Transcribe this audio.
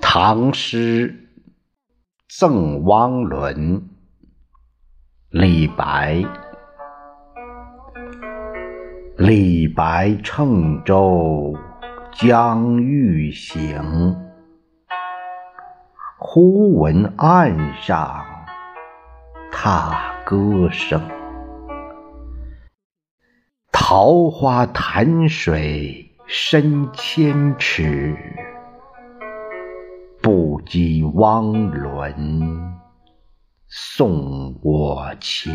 唐诗赠汪伦李白。李白乘舟将欲行忽闻岸上踏歌声。桃花潭水深千尺，不及汪伦送我情。